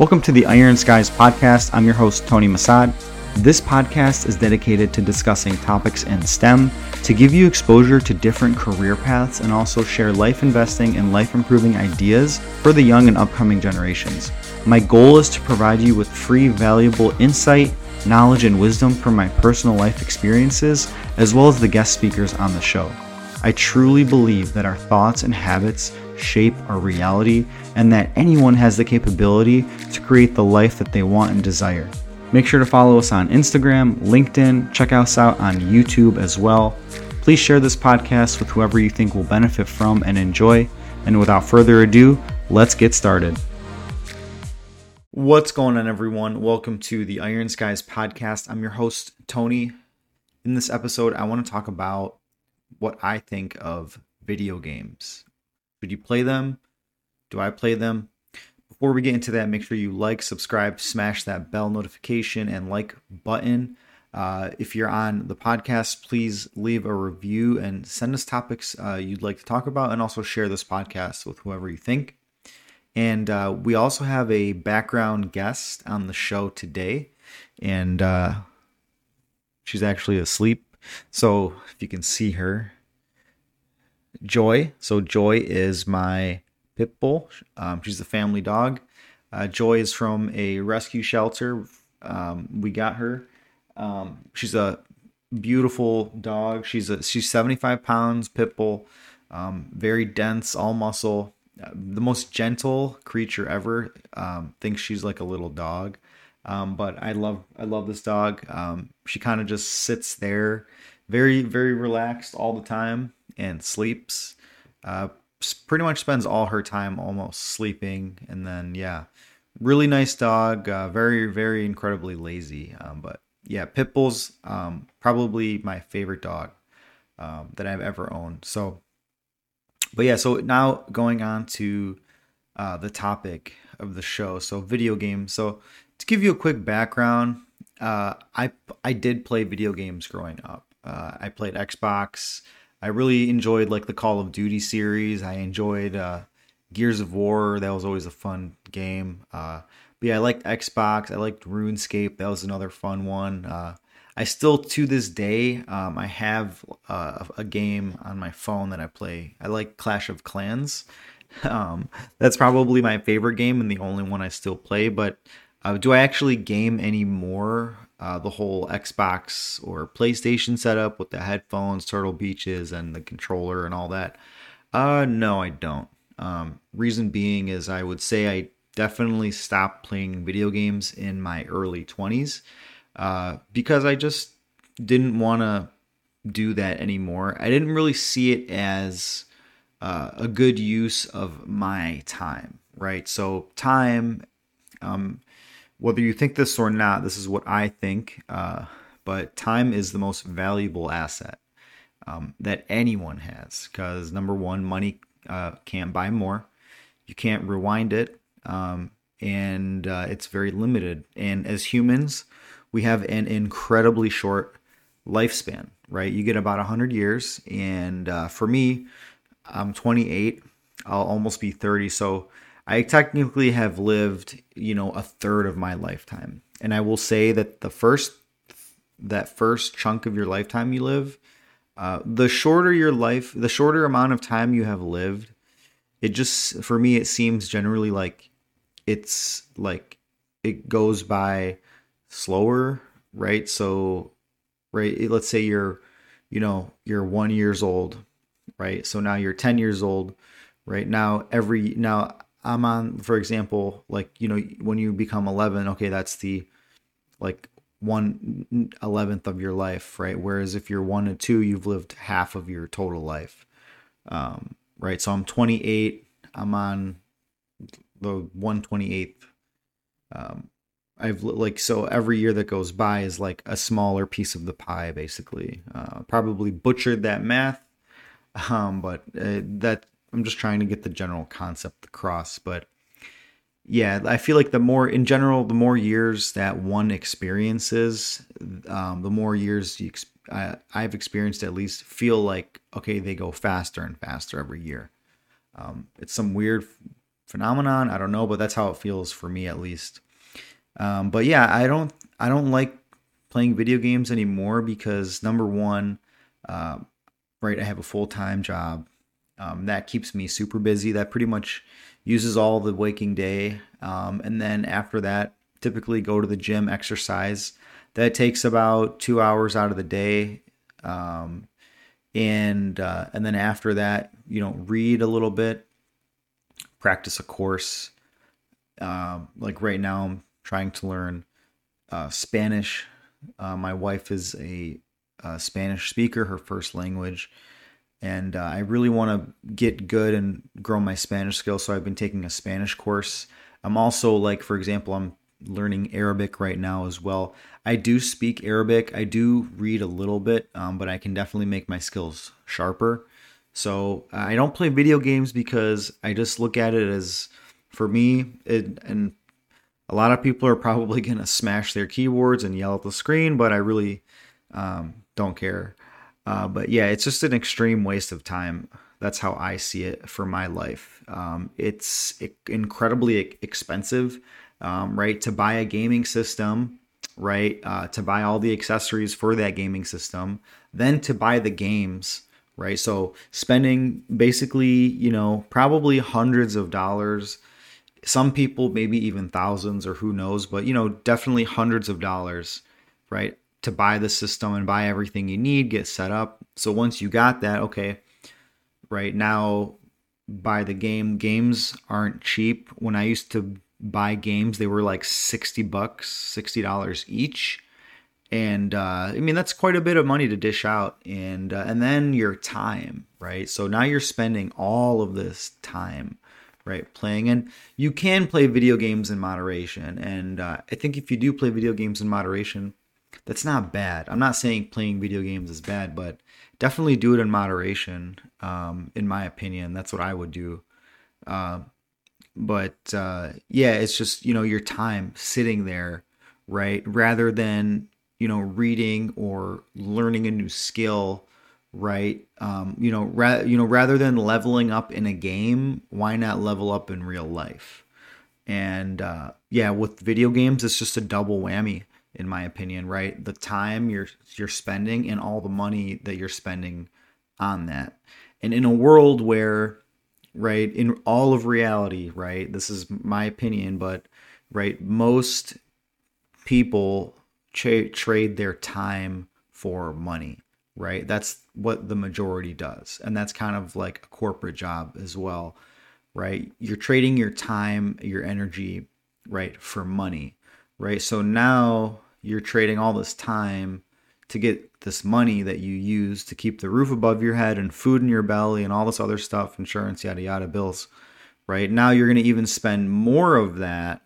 Welcome to the IronSkys podcast. I'm your host, Tony Masad. This podcast is dedicated to discussing topics in STEM to give you exposure to different career paths and also share life investing and life improving ideas for the young and upcoming generations. My goal is to provide you with free, valuable insight, knowledge, and wisdom from my personal life experiences, as well as the guest speakers on the show. I truly believe that our thoughts and habits shape our reality and that anyone has the capability to create the life that they want and desire. Make sure to follow us on Instagram, LinkedIn, check us out on YouTube as well. Please share this podcast with whoever you think will benefit from and enjoy. And without further ado, let's get started. What's going on, everyone? Welcome to the IronSkys podcast. I'm your host, Tony. In this episode, I want to talk about what I think of video games. Should you play them? Do I play them? Before we get into that, make sure you like, subscribe, smash that bell notification and like button. Uh, if you're on the podcast, please leave a review and send us topics uh, you'd like to talk about, and also share this podcast with whoever you think. And uh, we also have a background guest on the show today, and uh, she's actually asleep. So if you can see her, Joy. So Joy is my pit bull. Um, she's a family dog. Uh, Joy is from a rescue shelter. Um, we got her. Um, she's a beautiful dog. She's a she's 75 pounds pit bull. Um, very dense, all muscle. Uh, the most gentle creature ever. Um, thinks she's like a little dog. Um, but I love I love this dog. she kind of just sits there, very very relaxed all the time and sleeps. Uh, pretty much spends all her time almost sleeping, and then yeah, really nice dog. Uh, very very incredibly lazy, um, but yeah, Pitbull's um, probably my favorite dog um, that I've ever owned. So, but yeah, so now going on to uh, the topic of the show. So video games. So to give you a quick background, uh, I I did play video games growing up. Uh, I played Xbox. I really enjoyed like the Call of Duty series. I enjoyed uh, Gears of War. That was always a fun game. Uh, but yeah, I liked Xbox. I liked RuneScape. That was another fun one. Uh, I still, to this day, um, I have uh, a game on my phone that I play. I like Clash of Clans. Um, that's probably my favorite game and the only one I still play. But uh, do I actually game anymore? Uh, the whole Xbox or PlayStation setup with the headphones, Turtle Beaches, and the controller and all that? Uh, no, I don't. Um, reason being is I would say I definitely stopped playing video games in my early 20s uh, because I just didn't want to do that anymore. I didn't really see it as uh, a good use of my time, right? So, time, um, whether you think this or not, this is what I think. Uh, but time is the most valuable asset um, that anyone has because number one, money uh, can't buy more. You can't rewind it, um, and uh, it's very limited. And as humans, we have an incredibly short lifespan. Right? You get about 100 years, and uh, for me, I'm 28. I'll almost be 30. So I technically have lived, you know, a third of my lifetime. And I will say that the first that first chunk of your lifetime you live, uh, the shorter your life, the shorter amount of time you have lived, it just for me it seems generally like it's like it goes by slower, right? So, right, let's say you're, you know, you're one years old, right? So now you're ten years old, right? Now every now I'm on, for example, like, you know, when you become 11, okay, that's the like one eleventh of your life, right? Whereas if you're one and two, you've lived half of your total life. Um, right. So I'm 28. I'm on the 128th. Um, I've like, so every year that goes by is like a smaller piece of the pie, basically. Uh, probably butchered that math. Um, but uh, that I'm just trying to get the general concept across. But yeah, I feel like the more, in general, the more years that one experiences, um, the more years you, I, I've experienced at least feel like okay, they go faster and faster every year. Um, it's some weird phenomenon. I don't know, but that's how it feels for me at least. Um, but yeah, I don't I don't like playing video games anymore because number one, uh, right, I have a full time job. Um, that keeps me super busy. That pretty much uses all the waking day. Um, and then after that, typically go to the gym, exercise. That takes about two hours out of the day. Um, and uh, and then after that, you know, read a little bit, practice a course. Uh, like right now, I'm trying to learn uh, Spanish. Uh, my wife is a, a, Spanish speaker, her first language, and uh, I really want to get good and grow my Spanish skills. So I've been taking a Spanish course. I'm also like, for example, I'm learning Arabic right now as well. I do speak Arabic. I do read a little bit, um, but I can definitely make my skills sharper. So I don't play video games because I just look at it as, for me, it, and a lot of people are probably to smash their keyboards and yell at the screen, but I really um, don't care. Uh, but yeah, it's just an extreme waste of time. That's how I see it for my life. Um, it's incredibly expensive, um, right? To buy a gaming system, right? Uh, to buy all the accessories for that gaming system, then to buy the games, right? So spending basically, you know, probably hundreds of dollars some people maybe even thousands or who knows but you know definitely hundreds of dollars right to buy the system and buy everything you need get set up. So once you got that okay right now buy the game. Games aren't cheap. When i used to buy games they were like 60 bucks 60 dollars each. And uh, I mean that's quite a bit of money to dish out, and uh, and then your time, right? So now you're spending all of this time right playing. And you can play video games in moderation. And uh, i think if you do play video games in moderation that's not bad. I'm not saying playing video games is bad but definitely do it in moderation um, in my opinion. That's what i would do. Uh, but uh, yeah it's just you know your time sitting there right? Rather than you know reading or learning a new skill right? Um, you know, ra- you know, rather than leveling up in a game, why not level up in real life? And uh, yeah, with video games, it's just a double whammy, in my opinion, right? The time you're you're spending and all the money that you're spending on that, and in a world where, right, in all of reality, right, this is my opinion, but right, most people tra- trade their time for money right? That's what the majority does. And that's kind of like a corporate job as well, right? You're trading your time, your energy, right, for money, right? So now you're trading all this time to get this money that you use to keep the roof above your head and food in your belly and all this other stuff, insurance, yada, yada, bills, right? Now you're going to even spend more of that,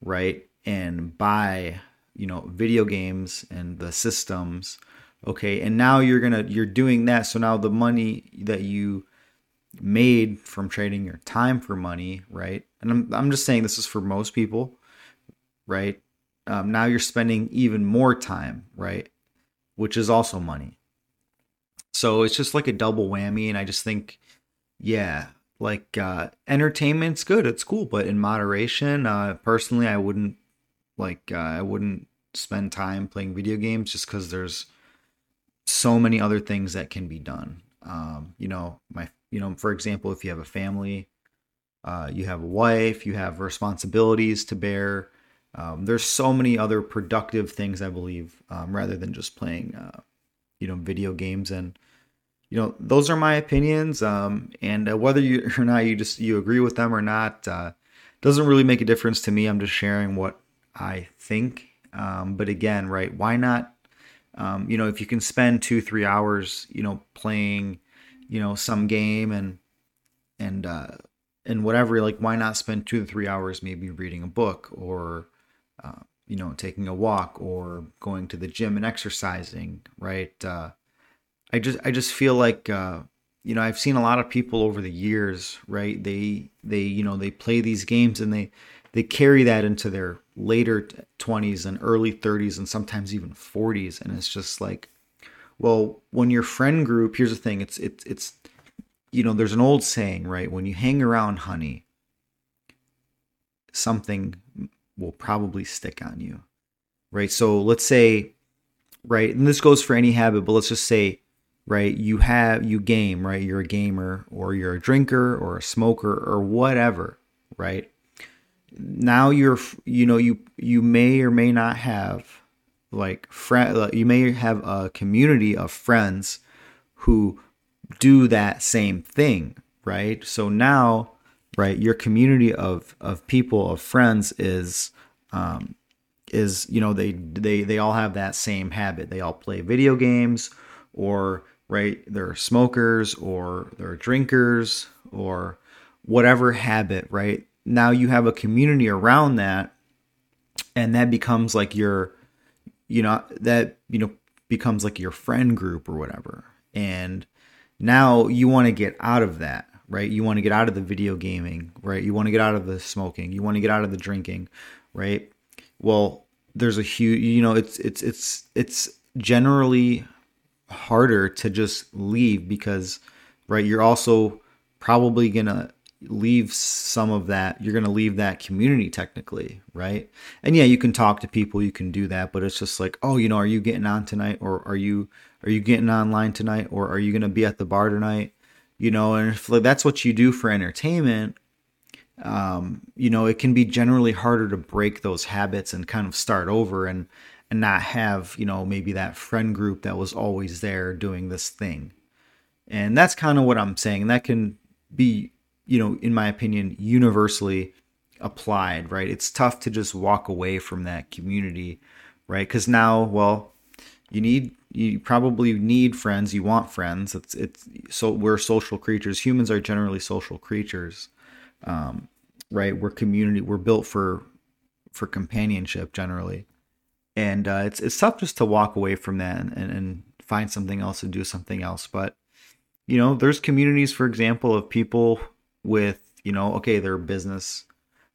right? And buy, you know, video games and the systems okay and now you're gonna you're doing that so now the money that you made from trading your time for money right and i'm, I'm just saying this is for most people right um, now you're spending even more time right which is also money so it's just like a double whammy and i just think yeah like uh entertainment's good it's cool but in moderation uh personally i wouldn't like uh, i wouldn't spend time playing video games just because there's so many other things that can be done. Um, you know, my, you know, for example, if you have a family, uh, you have a wife, you have responsibilities to bear. Um, there's so many other productive things I believe, um, rather than just playing, uh, you know, video games. And you know, those are my opinions. Um, and uh, whether you or not you just you agree with them or not, uh, doesn't really make a difference to me. I'm just sharing what I think. Um, but again, right? Why not um, you know, if you can spend two, three hours, you know, playing, you know, some game and and uh, and whatever, like, why not spend two to three hours maybe reading a book or uh, you know, taking a walk or going to the gym and exercising, right? Uh, I just I just feel like uh, you know I've seen a lot of people over the years, right? They they you know they play these games and they they carry that into their later 20s and early 30s and sometimes even 40s and it's just like well when your friend group here's the thing it's it's it's you know there's an old saying right when you hang around honey something will probably stick on you. Right? So let's say right, and this goes for any habit, but let's just say right, you have you game, right? You're a gamer or you're a drinker or a smoker or whatever, right? Now you're you know you you may or may not have like friend you may have a community of friends who do that same thing, right? So now, right, your community of of people of friends is um, is you know they they they all have that same habit. They all play video games, or right, they're smokers, or they're drinkers, or whatever habit. Right now, you have a community around that, and that becomes like your, you know, that you know becomes like your friend group or whatever, and now you want to get out of that, right? You want to get out of the video gaming, right? You want to get out of the smoking. You want to get out of the drinking, right? Well, there's a huge, you know, it's it's it's it's generally harder to just leave because right, you're also probably to leave some of that you're going to leave that community technically right and yeah you can talk to people you can do that but it's just like oh you know are you getting on tonight or are you are you getting online tonight or are you going to be at the bar tonight you know and if like, that's what you do for entertainment um you know it can be generally harder to break those habits and kind of start over and and not have you know maybe that friend group that was always there doing this thing. And that's kind of what i'm saying. That can be you know in my opinion universally applied right? It's tough to just walk away from that community right? Because now well you need you probably need friends you want friends it's it's so we're social creatures humans are generally social creatures um, right? We're community we're built for for companionship generally. And uh, it's it's tough just to walk away from that and, and find something else and do something else. But you know there's communities for example of people with you know okay their business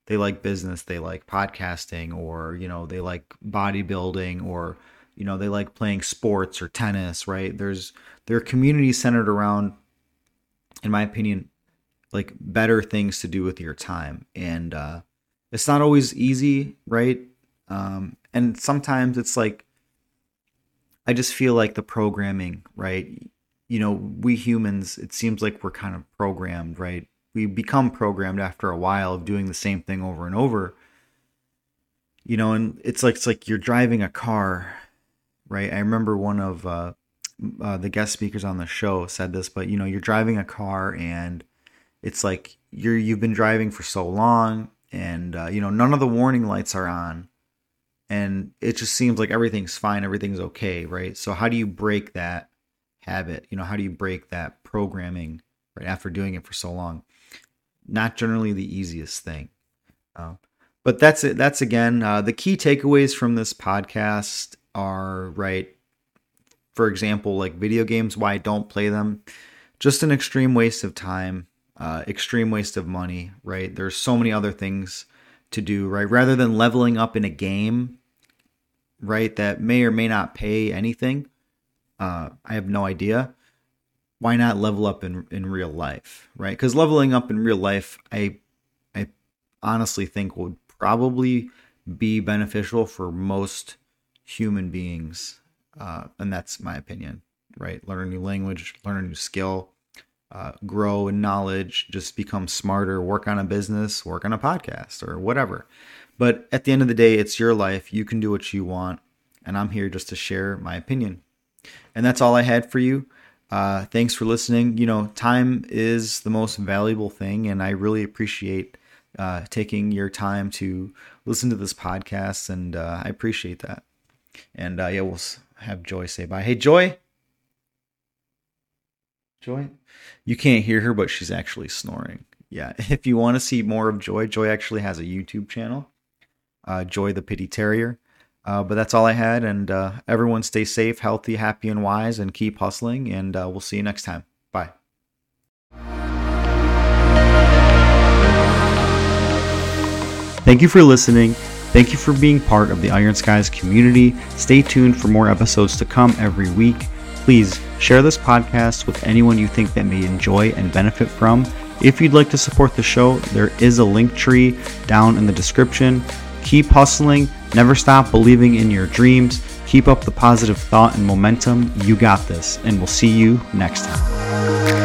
they like business they like podcasting or you know they like bodybuilding or you know they like playing sports or tennis right? There's there are communities centered around in my opinion like better things to do with your time. And uh it's not always easy right? Um and sometimes it's like i just feel like the programming right? You know we humans it seems like we're kind of programmed right? We become programmed after a while of doing the same thing over and over. You know and it's like it's like you're driving a car right? I remember one of uh, uh, the guest speakers on the show said this, but you know, you're driving a car and it's like you're you've been driving for so long, and uh, you know, none of the warning lights are on, and it just seems like everything's fine, everything's okay, right? So how do you break that habit? You know, how do you break that programming right after doing it for so long? Not generally the easiest thing. Uh, but that's it. That's again uh, the key takeaways from this podcast are right for example like video games why I don't play them? Just an extreme waste of time uh, extreme waste of money right? There's so many other things to do right? Rather than leveling up in a game right that may or may not pay anything uh, i have no idea. Why not level up in in real life right? Because leveling up in real life i i honestly think would probably be beneficial for most human beings, uh, and that's my opinion. Right, learn a new language, learn a new skill, uh, grow in knowledge, just become smarter, work on a business, work on a podcast, or whatever. But at the end of the day, it's your life. You can do what you want, and I'm here just to share my opinion. And that's all I had for you. Uh, thanks for listening. You know, time is the most valuable thing, and I really appreciate uh, taking your time to listen to this podcast, and uh, I appreciate that. And uh, yeah, we'll have Joy say bye. Hey, Joy. Joy. You can't hear her, but she's actually snoring. Yeah. If you want to see more of Joy, Joy actually has a YouTube channel, uh, Joy the Pity Terrier. Uh, but that's all I had. And uh, everyone stay safe, healthy, happy, and wise, and keep hustling. And uh, we'll see you next time. Bye. Thank you for listening. Thank you for being part of the IronSkys community. Stay tuned for more episodes to come every week. Please share this podcast with anyone you think that may enjoy and benefit from. If you'd like to support the show, there is a link tree down in the description. Keep hustling, never stop believing in your dreams, keep up the positive thought and momentum. You got this, and we'll see you next time.